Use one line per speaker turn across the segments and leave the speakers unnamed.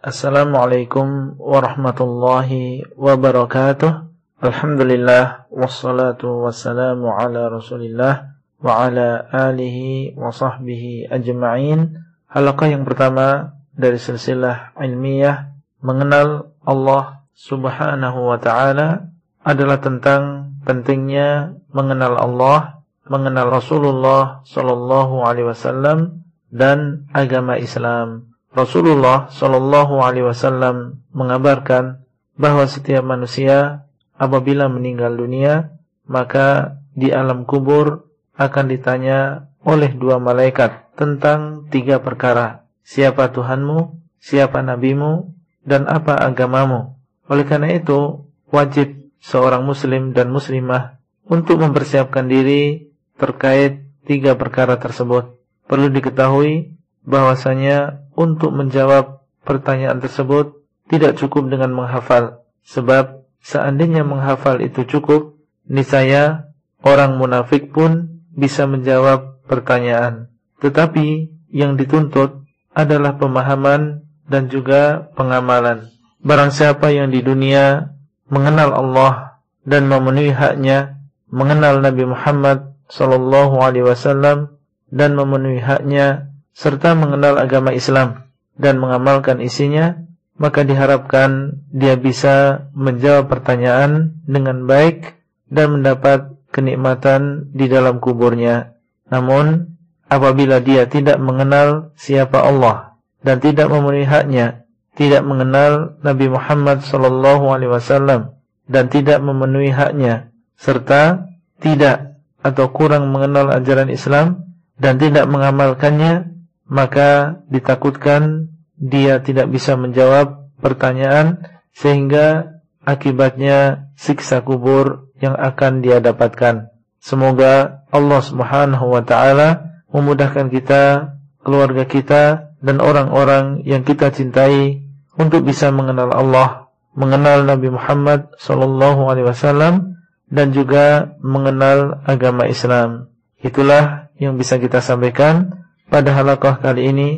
Assalamualaikum warahmatullahi wabarakatuh. Alhamdulillah wassalatu wassalamu ala Rasulillah wa ala alihi wa sahbihi ajma'in. Halaqah yang pertama dari silsilah ilmiah mengenal Allah Subhanahu wa taala adalah tentang pentingnya mengenal Allah, mengenal Rasulullah sallallahu alaihi wasallam dan agama Islam. Rasulullah Shallallahu Alaihi Wasallam mengabarkan bahwa setiap manusia apabila meninggal dunia maka di alam kubur akan ditanya oleh dua malaikat tentang tiga perkara siapa Tuhanmu, siapa nabimu, dan apa agamamu. Oleh karena itu wajib seorang muslim dan muslimah untuk mempersiapkan diri terkait tiga perkara tersebut. Perlu diketahui bahwasanya untuk menjawab pertanyaan tersebut tidak cukup dengan menghafal. Sebab seandainya menghafal itu cukup niscaya orang munafik pun bisa menjawab pertanyaan. Tetapi yang dituntut adalah pemahaman dan juga pengamalan. Barang siapa yang di dunia mengenal Allah dan memenuhi haknya mengenal Nabi Muhammad sallallahu alaihi wasallam dan memenuhi haknya serta mengenal agama Islam dan mengamalkan isinya, maka diharapkan dia bisa menjawab pertanyaan dengan baik dan mendapat kenikmatan di dalam kuburnya. Namun, apabila dia tidak mengenal siapa Allah dan tidak memenuhi haknya, tidak mengenal Nabi Muhammad sallallahu alaihi wasallam dan tidak memenuhi haknya serta tidak atau kurang mengenal ajaran Islam dan tidak mengamalkannya maka ditakutkan dia tidak bisa menjawab pertanyaan sehingga akibatnya siksa kubur yang akan dia dapatkan. Semoga Allah Subhanahu wa taala memudahkan kita, keluarga kita dan orang-orang yang kita cintai untuk bisa mengenal Allah, mengenal Nabi Muhammad sallallahu alaihi wasallam dan juga mengenal agama Islam. Itulah yang bisa kita sampaikan pada halaqah kali ini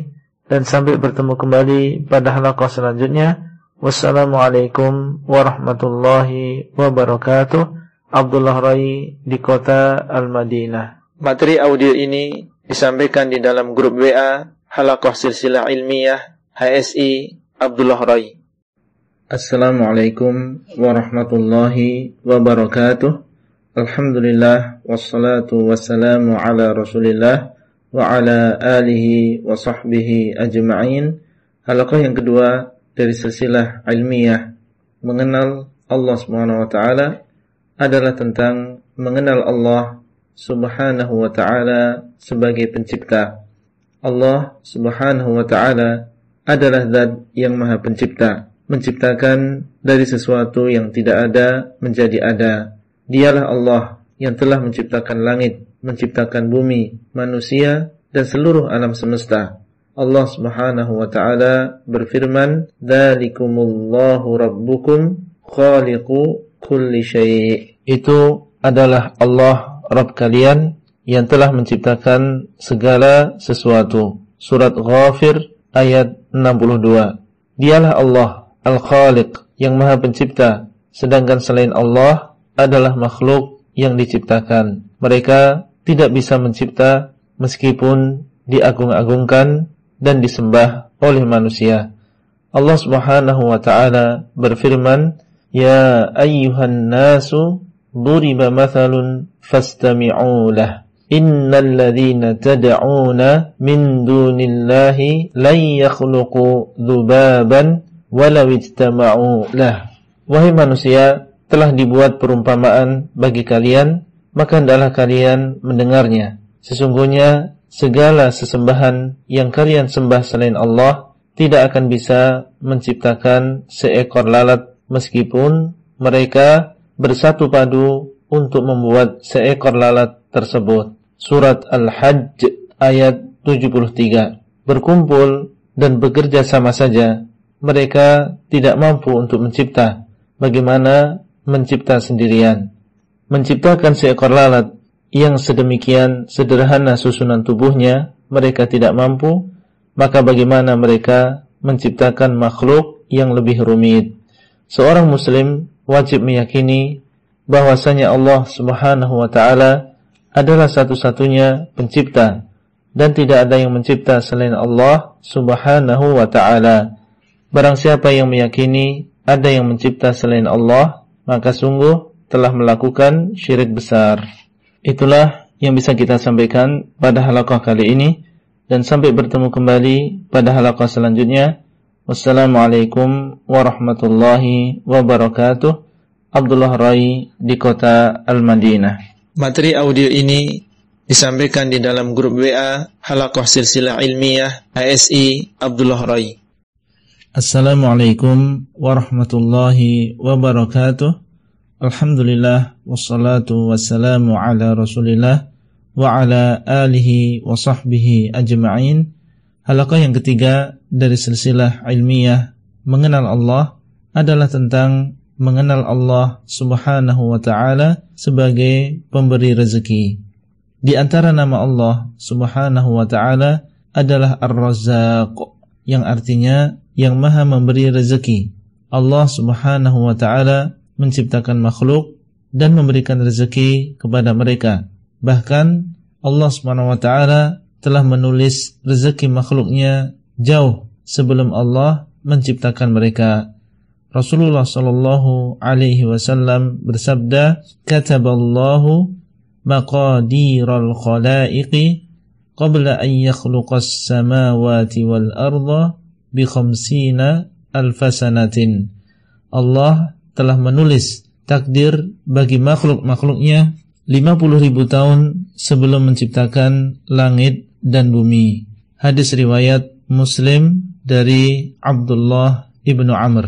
dan sampai bertemu kembali pada halaqah selanjutnya. Wassalamualaikum warahmatullahi wabarakatuh. Abdullah Rai di kota Al-Madinah. Materi audio ini disampaikan di dalam grup WA Halaqah Silsilah Ilmiah HSI Abdullah Rai. Assalamualaikum warahmatullahi wabarakatuh. Alhamdulillah wassalatu wassalamu ala Rasulillah alihi wa sahbihi ajma'in. Halaqah yang kedua dari silsilah ilmiah mengenal Allah Subhanahu wa taala adalah tentang mengenal Allah Subhanahu wa taala sebagai pencipta. Allah Subhanahu wa taala adalah zat yang Maha Pencipta, menciptakan dari sesuatu yang tidak ada menjadi ada. Dialah Allah yang telah menciptakan langit menciptakan bumi, manusia dan seluruh alam semesta. Allah Subhanahu wa taala berfirman, "Dzalikumullahu rabbukum khaliqu kulli syai'." Itu adalah Allah Rabb kalian yang telah menciptakan segala sesuatu. Surat Ghafir ayat 62. Dialah Allah Al-Khaliq yang Maha Pencipta, sedangkan selain Allah adalah makhluk yang diciptakan. Mereka tidak bisa mencipta meskipun diagung-agungkan dan disembah oleh manusia. Allah Subhanahu wa taala berfirman, "Ya ayyuhan nasu duriba mathalun fastami'u lah. Innal ladzina tad'una min dunillahi lan yakhluqu dzubaban walau ijtama'u lah." Wahai manusia, telah dibuat perumpamaan bagi kalian maka hendaklah kalian mendengarnya. Sesungguhnya segala sesembahan yang kalian sembah selain Allah tidak akan bisa menciptakan seekor lalat meskipun mereka bersatu padu untuk membuat seekor lalat tersebut. Surat Al-Hajj ayat 73. Berkumpul dan bekerja sama saja, mereka tidak mampu untuk mencipta. Bagaimana mencipta sendirian? Menciptakan seekor lalat yang sedemikian sederhana susunan tubuhnya mereka tidak mampu, maka bagaimana mereka menciptakan makhluk yang lebih rumit. Seorang muslim wajib meyakini bahwasanya Allah Subhanahu wa taala adalah satu-satunya pencipta dan tidak ada yang mencipta selain Allah Subhanahu wa taala. Barang siapa yang meyakini ada yang mencipta selain Allah, maka sungguh telah melakukan syirik besar. Itulah yang bisa kita sampaikan pada halaqah kali ini dan sampai bertemu kembali pada halaqah selanjutnya. Wassalamualaikum warahmatullahi wabarakatuh. Abdullah Rai di kota Al-Madinah.
Materi audio ini disampaikan di dalam grup WA Halaqah Silsilah Ilmiah ASI Abdullah Rai.
Assalamualaikum warahmatullahi wabarakatuh. Alhamdulillah wassalatu wassalamu ala Rasulillah wa ala alihi wa sahbihi ajma'in. Halaqah yang ketiga dari silsilah ilmiah mengenal Allah adalah tentang mengenal Allah Subhanahu wa taala sebagai pemberi rezeki. Di antara nama Allah Subhanahu wa taala adalah Ar-Razzaq yang artinya yang maha memberi rezeki. Allah subhanahu wa ta'ala menciptakan makhluk dan memberikan rezeki kepada mereka. Bahkan Allah subhanahu wa ta'ala telah menulis rezeki makhluknya jauh sebelum Allah menciptakan mereka. Rasulullah sallallahu alaihi wasallam bersabda, "Kataballahu maqadiral khalaiqi qabla an yakhluqas samawati wal arda bi khamsina alfasanatin. Allah telah menulis takdir bagi makhluk-makhluknya 50 ribu tahun sebelum menciptakan langit dan bumi. Hadis riwayat Muslim dari Abdullah ibnu Amr.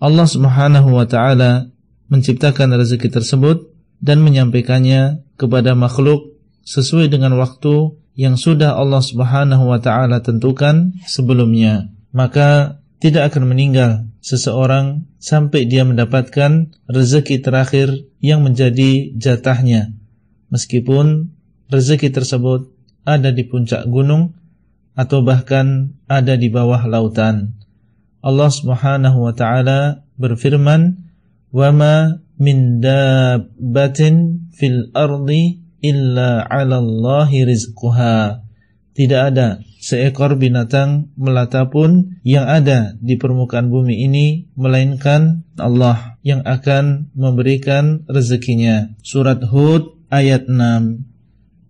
Allah Subhanahu wa taala menciptakan rezeki tersebut dan menyampaikannya kepada makhluk sesuai dengan waktu yang sudah Allah Subhanahu wa taala tentukan sebelumnya maka tidak akan meninggal seseorang sampai dia mendapatkan rezeki terakhir yang menjadi jatahnya. Meskipun rezeki tersebut ada di puncak gunung atau bahkan ada di bawah lautan. Allah Subhanahu wa taala berfirman, "Wa ma min dabbatin fil ardi illa 'ala Allahi rizquha." Tidak ada seekor binatang melata pun yang ada di permukaan bumi ini melainkan Allah yang akan memberikan rezekinya. Surat Hud ayat 6.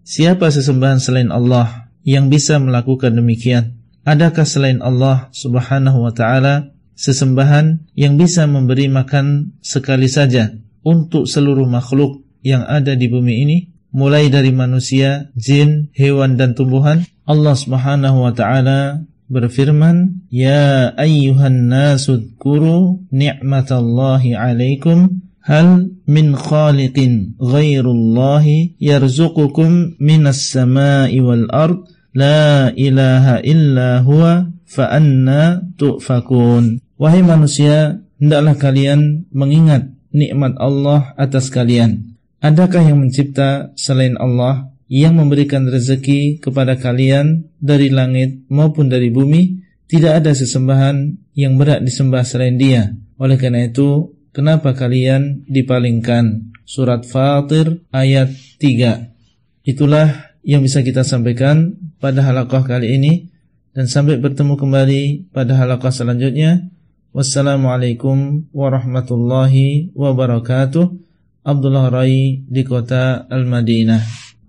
Siapa sesembahan selain Allah yang bisa melakukan demikian? Adakah selain Allah Subhanahu wa taala sesembahan yang bisa memberi makan sekali saja untuk seluruh makhluk yang ada di bumi ini? Mulai dari manusia, jin, hewan dan tumbuhan. Allah Subhanahu wa taala berfirman, "Ya ayyuhan nasu dzkuru ni'matallahi 'alaikum hal min khaliqin ghairullahi yarzuqukum minas sama'i wal ard la ilaha illa huwa fa anna tu'fakun." Wahai manusia, hendaklah kalian mengingat nikmat Allah atas kalian Adakah yang mencipta selain Allah yang memberikan rezeki kepada kalian dari langit maupun dari bumi? Tidak ada sesembahan yang berat disembah selain dia. Oleh karena itu, kenapa kalian dipalingkan? Surat Fatir ayat 3. Itulah yang bisa kita sampaikan pada halaqah kali ini dan sampai bertemu kembali pada halaqah selanjutnya. Wassalamualaikum warahmatullahi wabarakatuh. Abdullah Rai di kota Al-Madinah.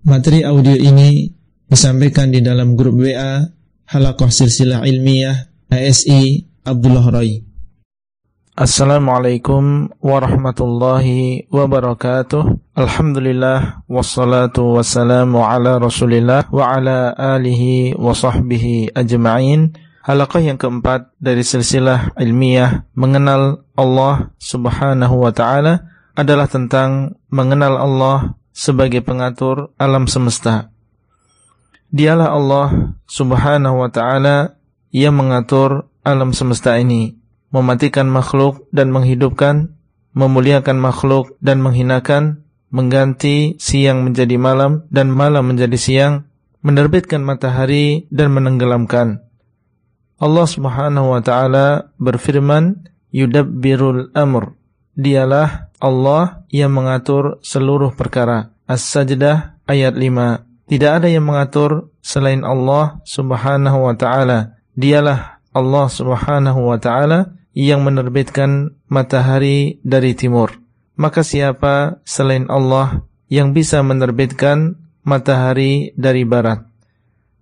Materi audio ini disampaikan di dalam grup WA Halakoh Silsilah Ilmiah ASI Abdullah Rai.
Assalamualaikum warahmatullahi wabarakatuh. Alhamdulillah wassalatu wassalamu ala Rasulillah wa ala alihi wa sahbihi ajma'in. Halaqah yang keempat dari silsilah ilmiah mengenal Allah Subhanahu wa taala adalah tentang mengenal Allah sebagai pengatur alam semesta. Dialah Allah Subhanahu wa taala yang mengatur alam semesta ini, mematikan makhluk dan menghidupkan, memuliakan makhluk dan menghinakan, mengganti siang menjadi malam dan malam menjadi siang, menerbitkan matahari dan menenggelamkan. Allah Subhanahu wa taala berfirman, "Yudabbirul amr." Dialah Allah yang mengatur seluruh perkara. As-Sajdah ayat 5. Tidak ada yang mengatur selain Allah Subhanahu wa taala. Dialah Allah Subhanahu wa taala yang menerbitkan matahari dari timur. Maka siapa selain Allah yang bisa menerbitkan matahari dari barat?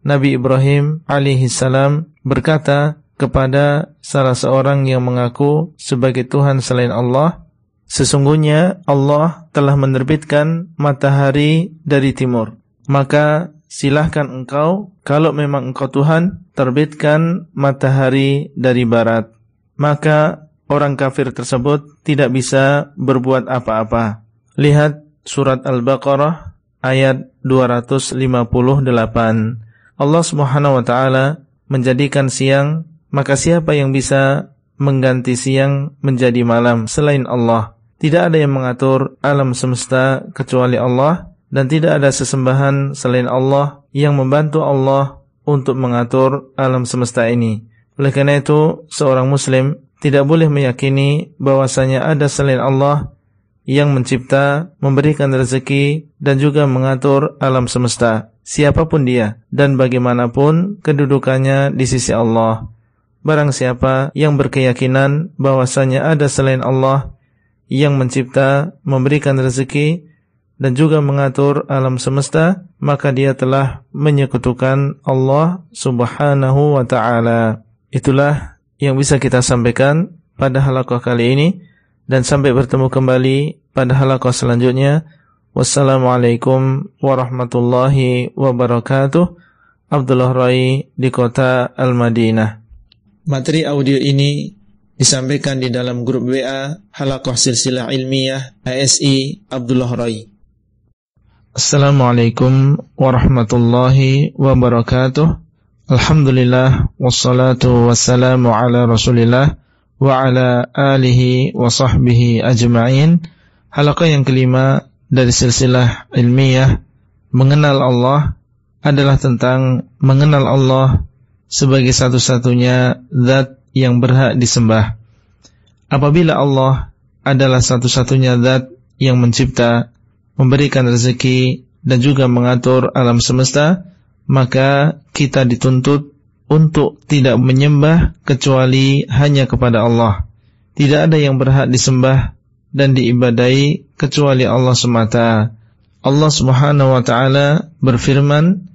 Nabi Ibrahim alaihi salam berkata kepada salah seorang yang mengaku sebagai Tuhan selain Allah, sesungguhnya Allah telah menerbitkan matahari dari timur. Maka silahkan engkau, kalau memang engkau Tuhan, terbitkan matahari dari barat. Maka orang kafir tersebut tidak bisa berbuat apa-apa. Lihat surat Al-Baqarah ayat 258. Allah Subhanahu wa taala menjadikan siang, maka siapa yang bisa mengganti siang menjadi malam selain Allah? Tidak ada yang mengatur alam semesta kecuali Allah dan tidak ada sesembahan selain Allah yang membantu Allah untuk mengatur alam semesta ini. Oleh karena itu, seorang muslim tidak boleh meyakini bahwasanya ada selain Allah yang mencipta, memberikan rezeki dan juga mengatur alam semesta siapa pun dia dan bagaimanapun kedudukannya di sisi Allah. Barang siapa yang berkeyakinan bahwasanya ada selain Allah yang mencipta, memberikan rezeki dan juga mengatur alam semesta, maka dia telah menyekutukan Allah Subhanahu wa taala. Itulah yang bisa kita sampaikan pada halaqah kali ini dan sampai bertemu kembali pada halaqah selanjutnya. Wassalamualaikum warahmatullahi wabarakatuh. Abdullah Rai di kota Al-Madinah.
Materi audio ini disampaikan di dalam grup WA Halakoh Silsilah Ilmiah ASI Abdullah Rai.
Assalamualaikum warahmatullahi wabarakatuh. Alhamdulillah wassalatu wassalamu ala Rasulillah wa ala alihi wa sahbihi ajma'in. Halaqah yang kelima dari silsilah ilmiah mengenal Allah adalah tentang mengenal Allah sebagai satu-satunya zat yang berhak disembah. Apabila Allah adalah satu-satunya zat yang mencipta, memberikan rezeki dan juga mengatur alam semesta, maka kita dituntut untuk tidak menyembah kecuali hanya kepada Allah. Tidak ada yang berhak disembah dan diibadai kecuali Allah semata. Allah Subhanahu wa taala berfirman,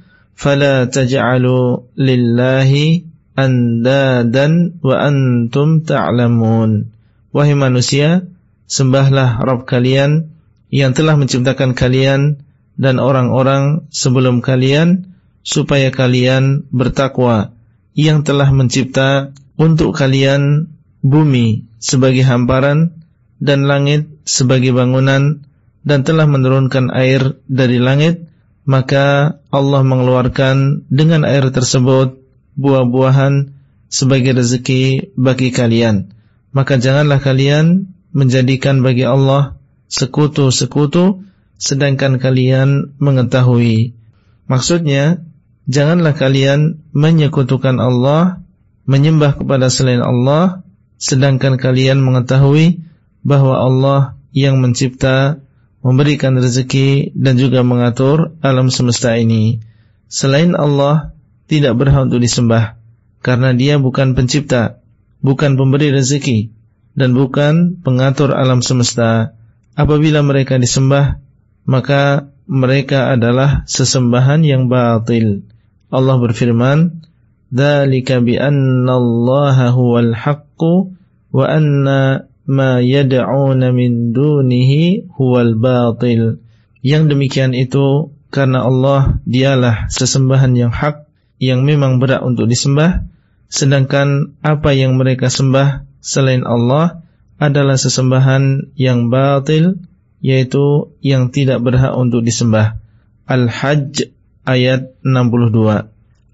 fala تجعلوا lillahi andadan wa antum وهي Wahai manusia, sembahlah Rabb kalian yang telah menciptakan kalian dan orang-orang sebelum kalian supaya kalian bertakwa yang telah mencipta untuk kalian bumi sebagai hamparan dan langit sebagai bangunan dan telah menurunkan air dari langit maka Allah mengeluarkan dengan air tersebut buah-buahan sebagai rezeki bagi kalian. Maka janganlah kalian menjadikan bagi Allah sekutu-sekutu sedangkan kalian mengetahui. Maksudnya, janganlah kalian menyekutukan Allah, menyembah kepada selain Allah sedangkan kalian mengetahui bahwa Allah yang mencipta, memberikan rezeki dan juga mengatur alam semesta ini. Selain Allah tidak berhak untuk disembah karena Dia bukan pencipta, bukan pemberi rezeki dan bukan pengatur alam semesta. Apabila mereka disembah, maka mereka adalah sesembahan yang batil. Allah berfirman, "Dzalika bi Allah huwal haqqu wa anna ma yad'una min dunihi huwal batil. Yang demikian itu karena Allah dialah sesembahan yang hak yang memang berat untuk disembah sedangkan apa yang mereka sembah
selain Allah adalah sesembahan yang batil yaitu yang tidak berhak untuk disembah. Al-Hajj ayat 62.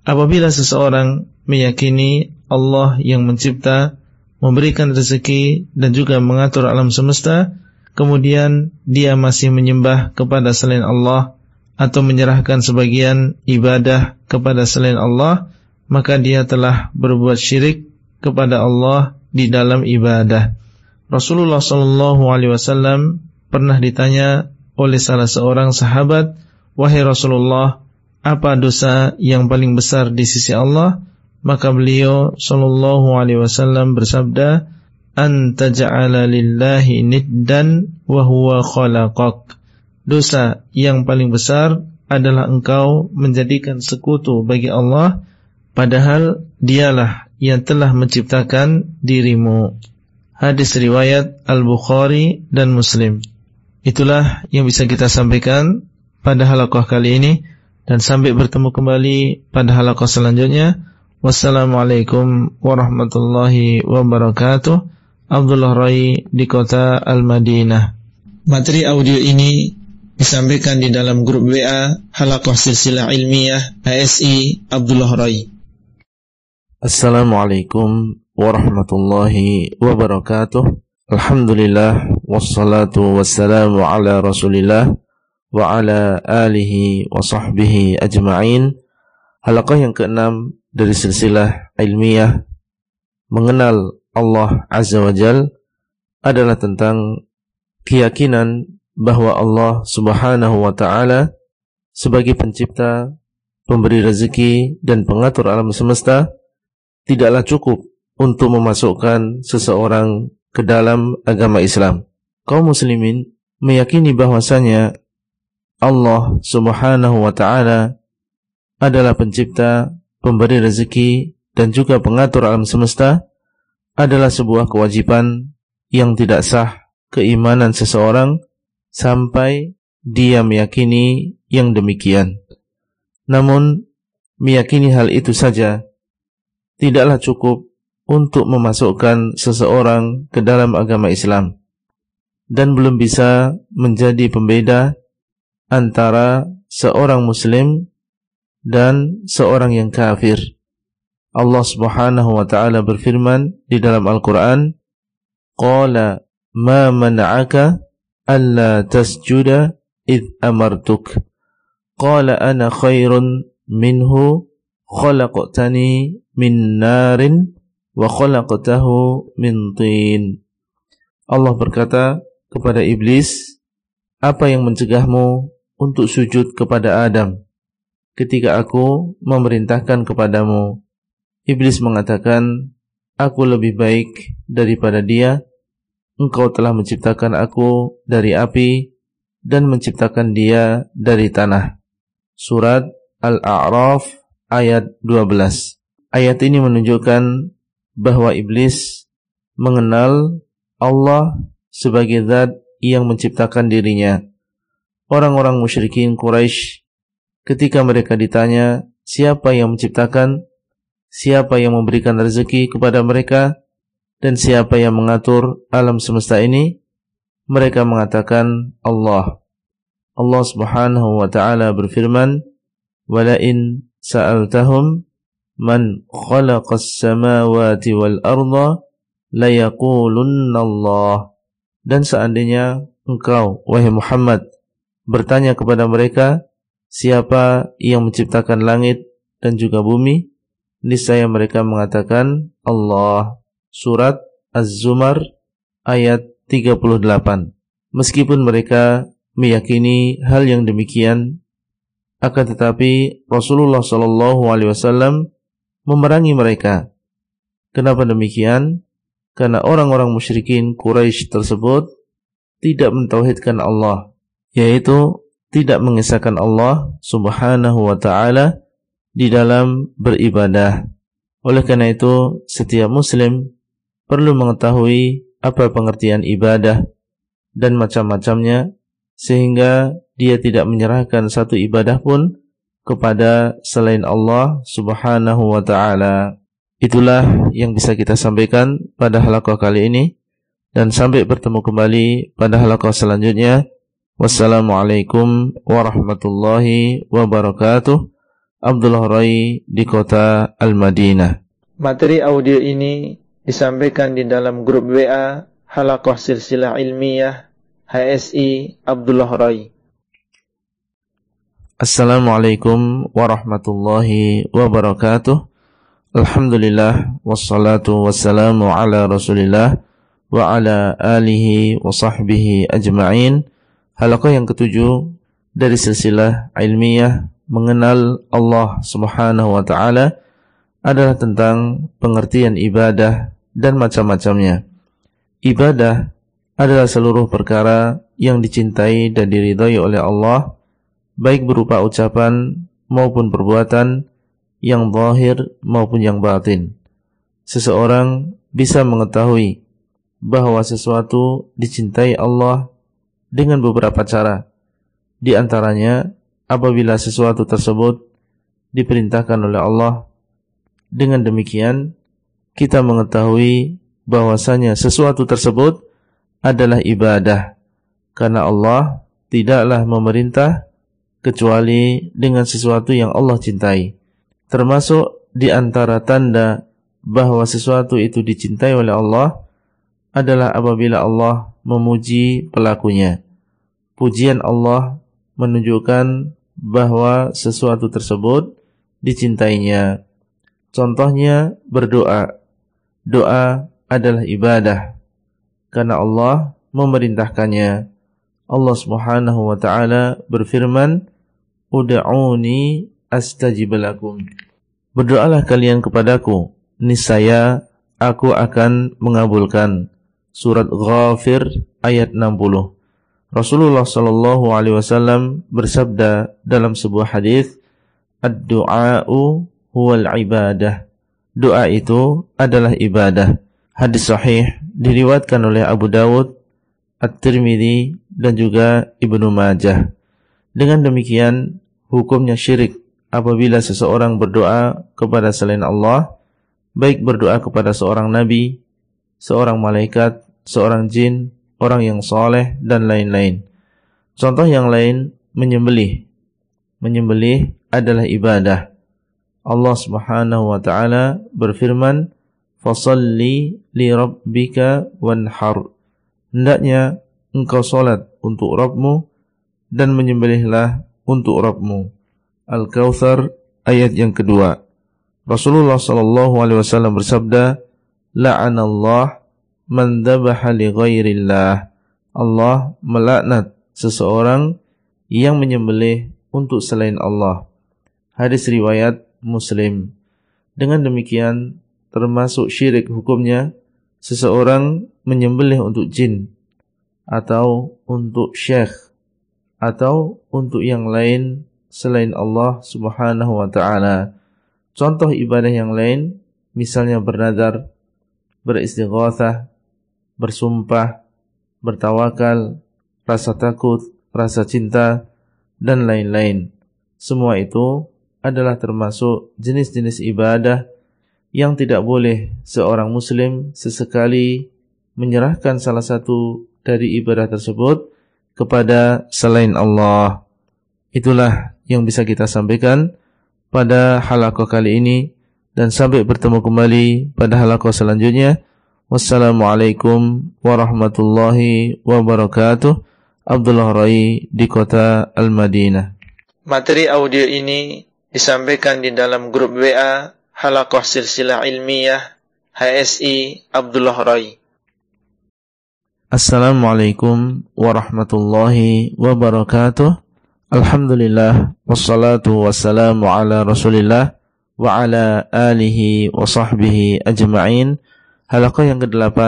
Apabila seseorang meyakini Allah yang mencipta, memberikan rezeki dan juga mengatur alam semesta, kemudian dia masih menyembah kepada selain Allah atau menyerahkan sebagian ibadah kepada selain Allah, maka dia telah berbuat syirik kepada Allah di dalam ibadah. Rasulullah Shallallahu Alaihi Wasallam pernah ditanya oleh salah seorang sahabat, wahai Rasulullah, apa dosa yang paling besar di sisi Allah? Maka beliau Shallallahu Alaihi Wasallam bersabda, "Anta ja'ala lillahi niddan wa huwa khalaqak." Dosa yang paling besar adalah engkau menjadikan sekutu bagi Allah, padahal Dialah yang telah menciptakan dirimu. Hadis riwayat Al-Bukhari dan Muslim. Itulah yang bisa kita sampaikan pada halakoh kali ini dan sampai bertemu kembali pada halakoh selanjutnya. Wassalamualaikum warahmatullahi wabarakatuh. Abdullah Rai di kota Al-Madinah.
Materi audio ini disampaikan di dalam grup WA Halakoh Silsilah Ilmiah ASI Abdullah Rai.
Assalamualaikum warahmatullahi wabarakatuh. Alhamdulillah wassalatu wassalamu ala Rasulillah wa ala alihi wa sahbihi ajma'in. Halaqah yang keenam dari silsilah ilmiah mengenal Allah Azza wa Jal adalah tentang keyakinan bahwa Allah Subhanahu wa taala sebagai pencipta, pemberi rezeki dan pengatur alam semesta tidaklah cukup untuk memasukkan seseorang ke dalam agama Islam. Kaum muslimin meyakini bahwasanya Allah Subhanahu wa taala adalah pencipta, pemberi rezeki dan juga pengatur alam semesta adalah sebuah kewajiban yang tidak sah keimanan seseorang sampai dia meyakini yang demikian. Namun meyakini hal itu saja tidaklah cukup untuk memasukkan seseorang ke dalam agama Islam dan belum bisa menjadi pembeda antara seorang muslim dan seorang yang kafir. Allah Subhanahu wa taala berfirman di dalam Al-Qur'an, "Qala ma mana'aka alla tasjuda id amartuk?" Qala ana khairun minhu khalaqtani min narin wa khalaqtahu min tin. Allah berkata kepada iblis, apa yang mencegahmu untuk sujud kepada Adam ketika aku memerintahkan kepadamu? Iblis mengatakan, aku lebih baik daripada dia. Engkau telah menciptakan aku dari api dan menciptakan dia dari tanah. Surat Al-A'raf ayat 12. Ayat ini menunjukkan bahwa iblis mengenal Allah sebagai zat yang menciptakan dirinya. Orang-orang musyrikin Quraisy ketika mereka ditanya siapa yang menciptakan, siapa yang memberikan rezeki kepada mereka, dan siapa yang mengatur alam semesta ini, mereka mengatakan Allah. Allah Subhanahu wa taala berfirman, "Walain sa'altahum man khalaqas samawati wal arda layaqulunna Allah dan seandainya engkau wahai Muhammad bertanya kepada mereka siapa yang menciptakan langit dan juga bumi niscaya mereka mengatakan Allah surat Az-Zumar ayat 38 meskipun mereka meyakini hal yang demikian akan tetapi Rasulullah sallallahu alaihi wasallam memerangi mereka. Kenapa demikian? Karena orang-orang musyrikin Quraisy tersebut tidak mentauhidkan Allah, yaitu tidak mengisahkan Allah Subhanahu wa taala di dalam beribadah. Oleh karena itu, setiap muslim perlu mengetahui apa pengertian ibadah dan macam-macamnya sehingga dia tidak menyerahkan satu ibadah pun kepada selain Allah Subhanahu wa taala. itulah yang bisa kita sampaikan pada halaqah kali ini dan sampai bertemu kembali pada halaqah selanjutnya. Wassalamualaikum warahmatullahi wabarakatuh. Abdullah Rai di kota Al-Madinah.
Materi audio ini disampaikan di dalam grup WA Halaqah Silsilah Ilmiah HSI Abdullah Rai.
Assalamualaikum warahmatullahi wabarakatuh. Alhamdulillah wassalatu wassalamu ala Rasulillah wa ala alihi wa sahbihi ajma'in. Halaqah yang ketujuh dari silsilah ilmiah mengenal Allah Subhanahu wa taala adalah tentang pengertian ibadah dan macam-macamnya. Ibadah adalah seluruh perkara yang dicintai dan diridhai oleh Allah baik berupa ucapan maupun perbuatan yang zahir maupun yang batin. Seseorang bisa mengetahui bahwa sesuatu dicintai Allah dengan beberapa cara. Di antaranya, apabila sesuatu tersebut diperintahkan oleh Allah, dengan demikian kita mengetahui bahwasanya sesuatu tersebut adalah ibadah karena Allah tidaklah memerintah kecuali dengan sesuatu yang Allah cintai termasuk di antara tanda bahwa sesuatu itu dicintai oleh Allah adalah apabila Allah memuji pelakunya. Pujian Allah menunjukkan bahwa sesuatu tersebut dicintainya. Contohnya berdoa. Doa adalah ibadah karena Allah memerintahkannya. Allah Subhanahu wa taala berfirman, "Ud'uni astajib lakum. Berdoalah kalian kepadaku, niscaya aku akan mengabulkan. Surat Ghafir ayat 60. Rasulullah sallallahu alaihi wasallam bersabda dalam sebuah hadis, "Ad-du'a'u huwal ibadah." Doa itu adalah ibadah. Hadis sahih diriwayatkan oleh Abu Dawud, At-Tirmidzi dan juga Ibnu Majah. Dengan demikian, hukumnya syirik apabila seseorang berdoa kepada selain Allah, baik berdoa kepada seorang nabi, seorang malaikat, seorang jin, orang yang soleh, dan lain-lain. Contoh yang lain, menyembelih. Menyembelih adalah ibadah. Allah subhanahu wa ta'ala berfirman, Fasalli li rabbika wanhar. Hendaknya engkau solat untuk Rabbmu dan menyembelihlah untuk Rabbmu. Al-Kautsar ayat yang kedua. Rasulullah sallallahu alaihi wasallam bersabda, "La'anallah man dzabaha li ghairillah." Allah melaknat seseorang yang menyembelih untuk selain Allah. Hadis riwayat Muslim. Dengan demikian termasuk syirik hukumnya seseorang menyembelih untuk jin atau untuk syekh atau untuk yang lain selain Allah Subhanahu wa taala. Contoh ibadah yang lain misalnya bernadar, beristighatsah, bersumpah, bertawakal, rasa takut, rasa cinta dan lain-lain. Semua itu adalah termasuk jenis-jenis ibadah yang tidak boleh seorang muslim sesekali menyerahkan salah satu dari ibadah tersebut kepada selain Allah. Itulah yang bisa kita sampaikan pada halakoh kali ini dan sampai bertemu kembali pada halakoh selanjutnya. Wassalamualaikum warahmatullahi wabarakatuh. Abdullah Rai di kota Al-Madinah.
Materi audio ini disampaikan di dalam grup WA Halakoh Silsilah Ilmiah HSI Abdullah Rai.
Assalamualaikum warahmatullahi wabarakatuh. Alhamdulillah wassalatu wassalamu ala Rasulillah wa ala alihi wa sahbihi ajma'in. Halaqah yang ke-8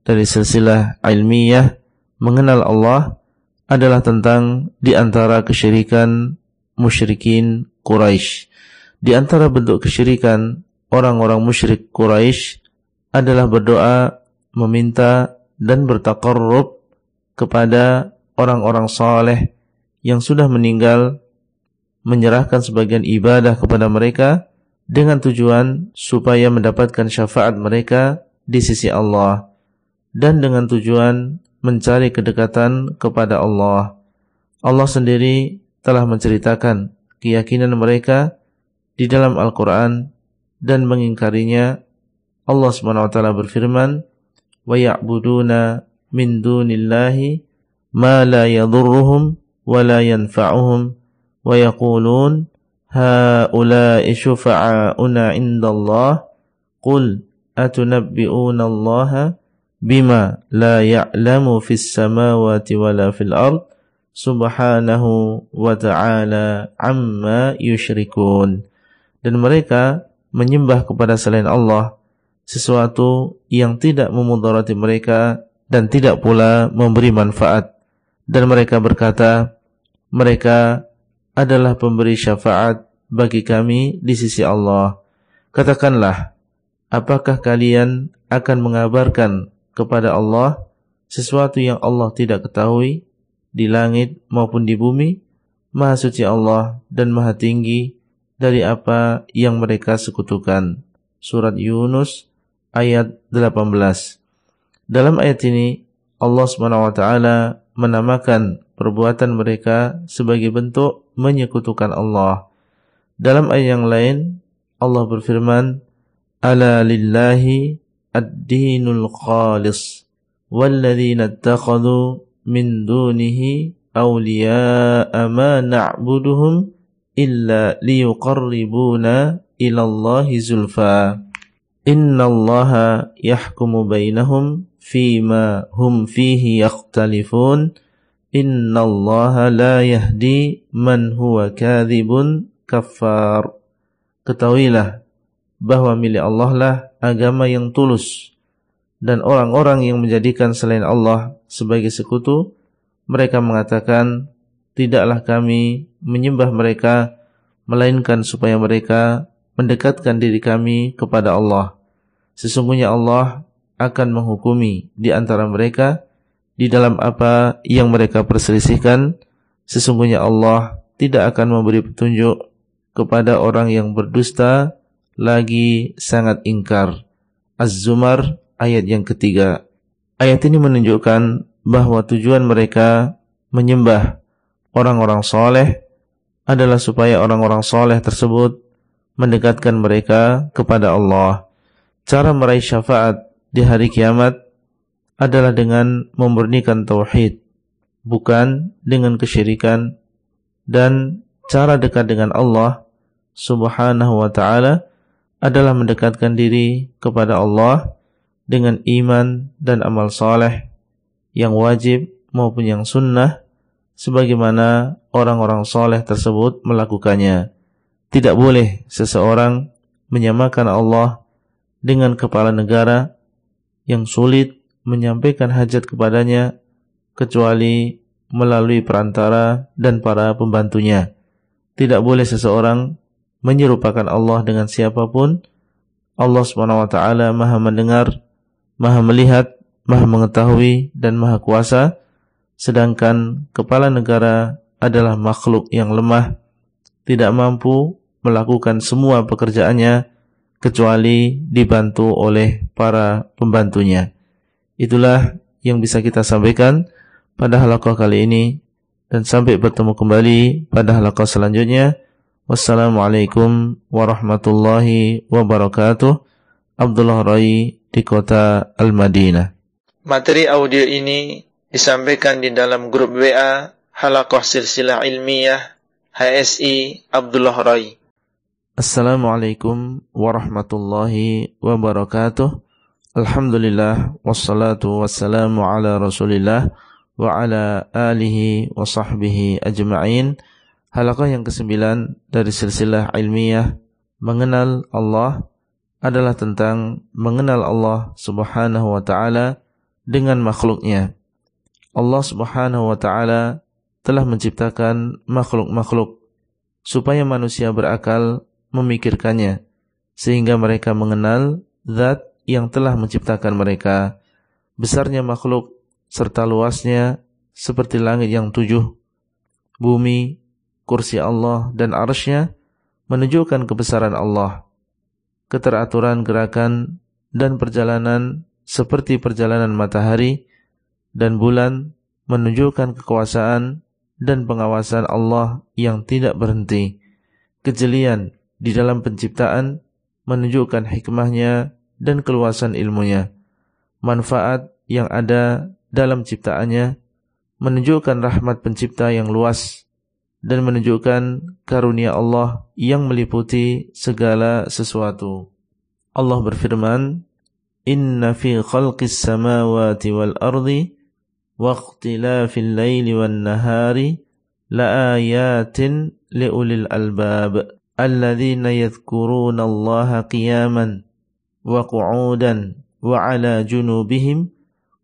dari silsilah ilmiah mengenal Allah adalah tentang di antara kesyirikan musyrikin Quraisy. Di antara bentuk kesyirikan orang-orang musyrik Quraisy adalah berdoa, meminta dan bertakarrub kepada orang-orang saleh yang sudah meninggal menyerahkan sebagian ibadah kepada mereka dengan tujuan supaya mendapatkan syafaat mereka di sisi Allah dan dengan tujuan mencari kedekatan kepada Allah. Allah sendiri telah menceritakan keyakinan mereka di dalam Al-Quran dan mengingkarinya. Allah SWT berfirman, وَيَعْبُدُونَ مِنْ دُونِ اللَّهِ مَا لَا يَضُرُّهُمْ وَلَا يَنْفَعُهُمْ وَيَقُولُونَ هَؤُلَاءِ شُفَعَاؤُنَا عِنْدَ اللَّهِ قُلْ atunabbi'una Allah bima la ya'lamu fis samawati wala fil ard? Subhanahu wa ta'ala amma yushrikun. Dan mereka menyembah kepada selain Allah sesuatu yang tidak memudarati mereka dan tidak pula memberi manfaat. Dan mereka berkata mereka adalah pemberi syafaat bagi kami di sisi Allah. Katakanlah apakah kalian akan mengabarkan kepada Allah sesuatu yang Allah tidak ketahui di langit maupun di bumi maha suci Allah dan maha tinggi dari apa yang mereka sekutukan. Surat Yunus ayat 18. Dalam ayat ini Allah SWT menamakan perbuatan mereka sebagai bentuk menyekutukan Allah. Dalam ayat yang lain Allah berfirman, ألا لله الدين الخالص والذين اتخذوا من دونه أولياء ما نعبدهم إلا ليقربونا إلى الله زلفى. إن الله يحكم بينهم فيما هم فيه يختلفون. إن الله لا يهدي من هو كاذب كفار. Ketahuilah bahwa milik Allah lah agama yang tulus dan orang-orang yang menjadikan selain Allah sebagai sekutu mereka mengatakan tidaklah kami menyembah mereka melainkan supaya mereka mendekatkan diri kami kepada Allah. Sesungguhnya Allah akan menghukumi di antara mereka di dalam apa yang mereka perselisihkan. Sesungguhnya Allah tidak akan memberi petunjuk kepada orang yang berdusta lagi sangat ingkar. Az-Zumar ayat yang ketiga. Ayat ini menunjukkan bahwa tujuan mereka menyembah orang-orang soleh adalah supaya orang-orang soleh tersebut mendekatkan mereka kepada Allah. Cara meraih syafaat di hari kiamat adalah dengan memurnikan tauhid, bukan dengan kesyirikan dan cara dekat dengan Allah Subhanahu wa taala adalah mendekatkan diri kepada Allah dengan iman dan amal soleh yang wajib maupun yang sunnah sebagaimana orang-orang soleh tersebut melakukannya. Tidak boleh seseorang menyamakan Allah dengan kepala negara yang sulit menyampaikan hajat kepadanya kecuali melalui perantara dan para pembantunya. Tidak boleh seseorang menyerupakan Allah dengan siapa pun. Allah SWT maha mendengar, maha melihat, maha mengetahui, dan maha kuasa sedangkan kepala negara adalah makhluk yang lemah, tidak mampu melakukan semua pekerjaannya kecuali dibantu oleh para pembantunya. Itulah yang bisa kita sampaikan pada halaqah kali ini dan sampai bertemu kembali pada halaqah selanjutnya. Wassalamualaikum warahmatullahi wabarakatuh. Abdullah Rai di kota Al-Madinah.
Materi audio ini disampaikan di dalam grup WA Halakoh Silsilah Ilmiah HSI Abdullah Rai.
Assalamualaikum warahmatullahi wabarakatuh. Alhamdulillah wassalatu wassalamu ala Rasulillah wa ala alihi wa sahbihi ajma'in. Halaqah yang kesembilan dari silsilah ilmiah mengenal Allah adalah tentang mengenal Allah Subhanahu wa taala dengan makhluknya. Allah Subhanahu wa taala telah menciptakan makhluk-makhluk supaya manusia berakal memikirkannya sehingga mereka mengenal zat yang telah menciptakan mereka besarnya makhluk serta luasnya seperti langit yang tujuh bumi kursi Allah dan arsy menunjukkan kebesaran Allah keteraturan gerakan dan perjalanan seperti perjalanan matahari dan bulan menunjukkan kekuasaan dan pengawasan Allah yang tidak berhenti. Kejelian di dalam penciptaan menunjukkan hikmahnya dan keluasan ilmunya. Manfaat yang ada dalam ciptaannya menunjukkan rahmat pencipta yang luas dan menunjukkan karunia Allah yang meliputi segala sesuatu. Allah berfirman, Inna fi khalqis samawati wal ardi wa ikhtilafil laili wan nahari la ayatin li ulil albab alladzina yadhkuruna Allah qiyaman wa qu'udan wa ala junubihim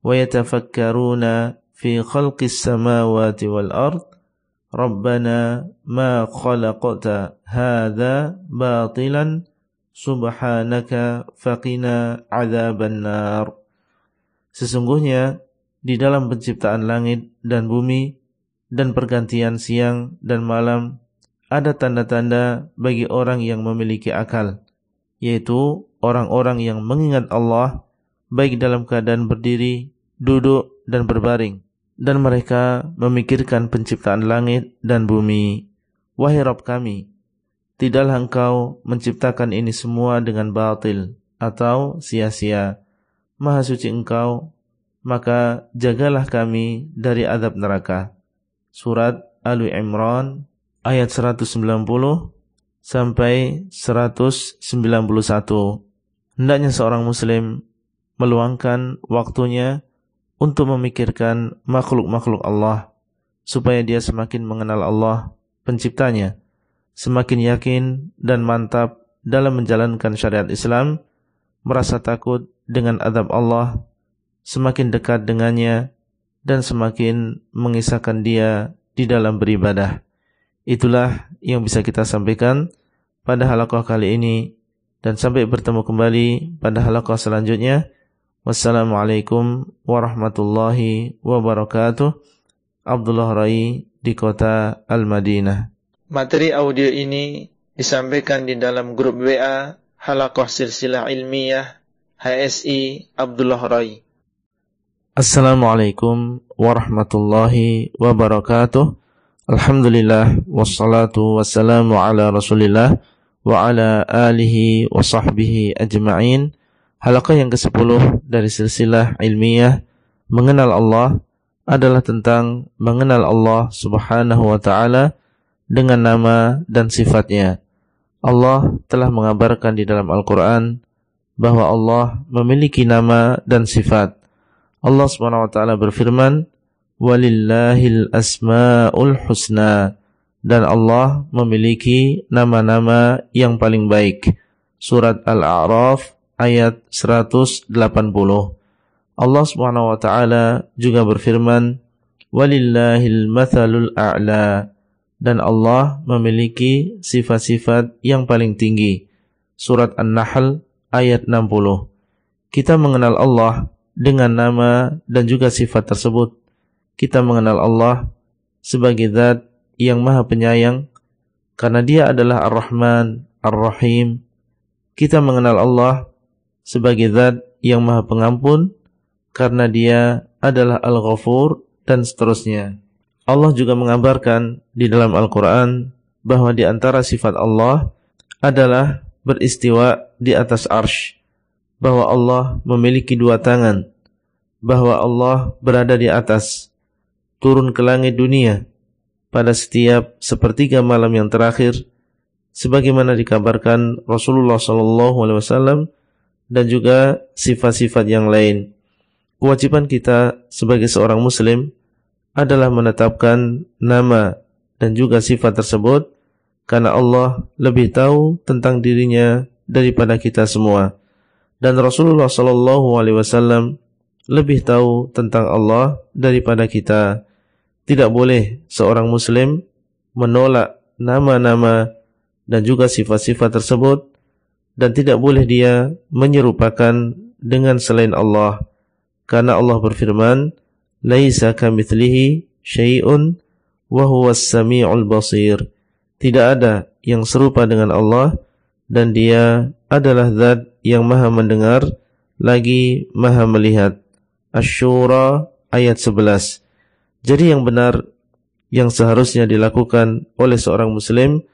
wa yatafakkaruna fi khalqis samawati wal ard Rabbana ma khalaqta hadha batilan subhanaka faqina adzaban nar. Sesungguhnya di dalam penciptaan langit dan bumi dan pergantian siang dan malam ada tanda-tanda bagi orang yang memiliki akal, yaitu orang-orang yang mengingat Allah baik dalam keadaan berdiri, duduk, dan berbaring. Dan mereka memikirkan penciptaan langit dan bumi. Wahai Rabb kami, Tidaklah engkau menciptakan ini semua dengan batil atau sia-sia. Maha suci engkau, maka jagalah kami dari adab neraka. Surat Ali Imran ayat 190 sampai 191. Hendaknya seorang muslim meluangkan waktunya untuk memikirkan makhluk-makhluk Allah supaya dia semakin mengenal Allah penciptanya semakin yakin dan mantap dalam menjalankan syariat Islam, merasa takut dengan adab Allah, semakin dekat dengannya, dan semakin mengisahkan dia di dalam beribadah. Itulah yang bisa kita sampaikan pada halaqah kali ini dan sampai bertemu kembali pada halaqah selanjutnya. Wassalamualaikum warahmatullahi wabarakatuh. Abdullah Rai di kota Al-Madinah.
Materi audio ini disampaikan di dalam grup WA Halakoh Silsilah Ilmiah HSI Abdullah Rai.
Assalamualaikum warahmatullahi wabarakatuh. Alhamdulillah wassalatu wassalamu ala Rasulillah wa ala alihi wa sahbihi ajma'in. Halaqah yang ke-10 dari silsilah ilmiah mengenal Allah adalah tentang mengenal Allah Subhanahu wa taala dengan nama dan sifatnya. Allah telah mengabarkan di dalam Al-Quran bahwa Allah memiliki nama dan sifat. Allah SWT berfirman, Walillahil asma'ul husna. Dan Allah memiliki nama-nama yang paling baik. Surat Al-A'raf ayat 180. Allah SWT juga berfirman, Walillahil mathalul a'la dan Allah memiliki sifat-sifat yang paling tinggi. Surat An-Nahl ayat 60. Kita mengenal Allah dengan nama dan juga sifat tersebut. Kita mengenal Allah sebagai zat yang maha penyayang karena dia adalah Ar-Rahman, Ar-Rahim. Kita mengenal Allah sebagai zat yang maha pengampun karena dia adalah Al-Ghafur dan seterusnya. Allah juga mengabarkan di dalam Al-Quran bahwa di antara sifat Allah adalah beristiwa di atas arsh, bahwa Allah memiliki dua tangan, bahwa Allah berada di atas, turun ke langit dunia pada setiap sepertiga malam yang terakhir, sebagaimana dikabarkan Rasulullah SAW dan juga sifat-sifat yang lain. Kewajiban kita sebagai seorang Muslim adalah menetapkan nama dan juga sifat tersebut karena Allah lebih tahu tentang dirinya daripada kita semua dan Rasulullah sallallahu alaihi wasallam lebih tahu tentang Allah daripada kita tidak boleh seorang muslim menolak nama-nama dan juga sifat-sifat tersebut dan tidak boleh dia menyerupakan dengan selain Allah karena Allah berfirman laisa kamitslihi syai'un wa huwas samiul basir. Tidak ada yang serupa dengan Allah dan dia adalah zat yang maha mendengar lagi maha melihat. Ash-Shura ayat 11. Jadi yang benar yang seharusnya dilakukan oleh seorang muslim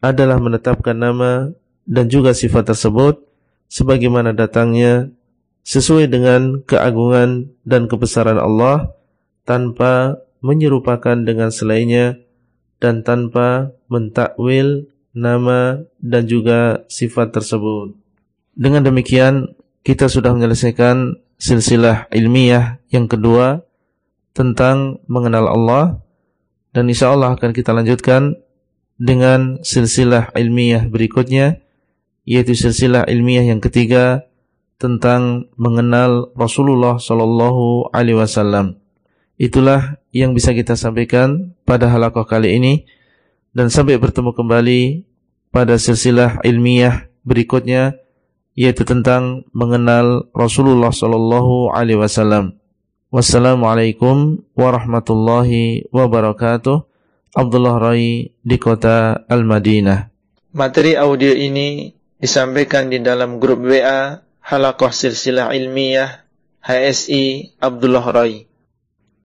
adalah menetapkan nama dan juga sifat tersebut sebagaimana datangnya sesuai dengan keagungan dan kebesaran Allah tanpa menyerupakan dengan selainnya dan tanpa mentakwil nama dan juga sifat tersebut. Dengan demikian kita sudah menyelesaikan silsilah ilmiah yang kedua tentang mengenal Allah dan insya Allah akan kita lanjutkan dengan silsilah ilmiah berikutnya yaitu silsilah ilmiah yang ketiga tentang mengenal Rasulullah Shallallahu Alaihi Wasallam. Itulah yang bisa kita sampaikan pada halakoh kali ini dan sampai bertemu kembali pada silsilah ilmiah berikutnya yaitu tentang mengenal Rasulullah sallallahu alaihi wasallam. Wassalamualaikum warahmatullahi wabarakatuh. Abdullah Rai di kota Al-Madinah.
Materi audio ini disampaikan di dalam grup WA Halakoh Silsilah Ilmiah HSI Abdullah Rai.